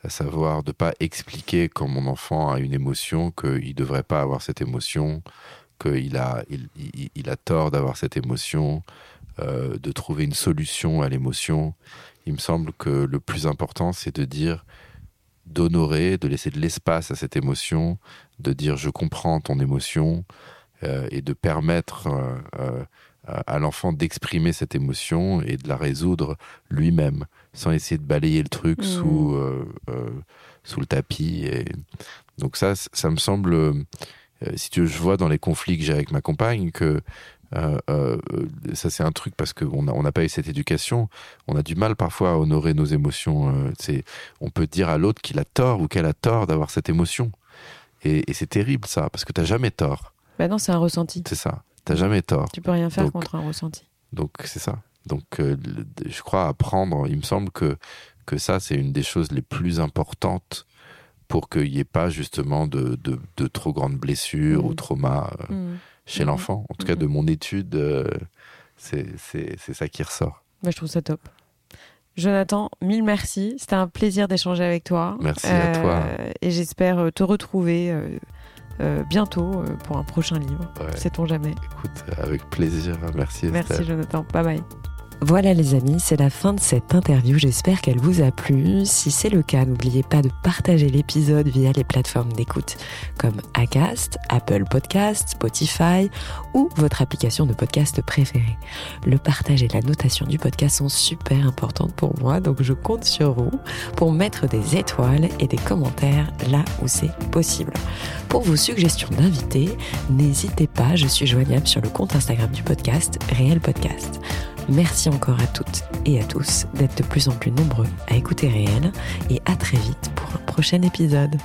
À savoir de pas expliquer quand mon enfant a une émotion qu'il ne devrait pas avoir cette émotion, qu'il a, il, a tort d'avoir cette émotion, euh, de trouver une solution à l'émotion il me semble que le plus important, c'est de dire d'honorer, de laisser de l'espace à cette émotion, de dire je comprends ton émotion euh, et de permettre euh, à l'enfant d'exprimer cette émotion et de la résoudre lui-même, sans essayer de balayer le truc mmh. sous, sous le tapis. Et... Donc ça, ça me semble, si tu veux, je vois dans les conflits que j'ai avec ma compagne que euh, euh, ça, c'est un truc parce qu'on n'a on n'a pas eu cette éducation. On a du mal parfois à honorer nos émotions. Euh, c'est, on peut dire à l'autre qu'il a tort ou qu'elle a tort d'avoir cette émotion. Et, c'est terrible ça, parce que tu n'as jamais tort. Bah non, c'est un ressenti. C'est ça. Tu n'as jamais tort. Tu peux rien faire contre un ressenti. Donc c'est ça. Donc je crois apprendre. Il me semble que que ça, c'est une des choses les plus importantes pour qu'il n'y ait pas justement de, de, trop grandes blessures ou mmh. traumas. Mmh chez mhm. l'enfant. En tout cas, de mhm. mon étude, euh, c'est ça qui ressort. je trouve ça top. Jonathan, mille merci. C'était un plaisir d'échanger avec toi. Merci à toi. Euh, et j'espère euh, te retrouver bientôt pour un prochain livre. Ouais. Sait-on jamais. Écoute, avec plaisir. Merci. Merci Jonathan. Bye bye. Voilà les amis, c'est la fin de cette interview, j'espère qu'elle vous a plu. Si c'est le cas, n'oubliez pas de partager l'épisode via les plateformes d'écoute comme Acast, Apple Podcast, Spotify ou votre application de podcast préférée. Le partage et la notation du podcast sont super importantes pour moi, donc je compte sur vous pour mettre des étoiles et des commentaires là où c'est possible. Pour vos suggestions d'invités, n'hésitez pas, je suis joignable sur le compte Instagram du podcast, Réel Podcast. Merci encore à toutes et à tous d'être de plus en plus nombreux à écouter Réel et à très vite pour un prochain épisode.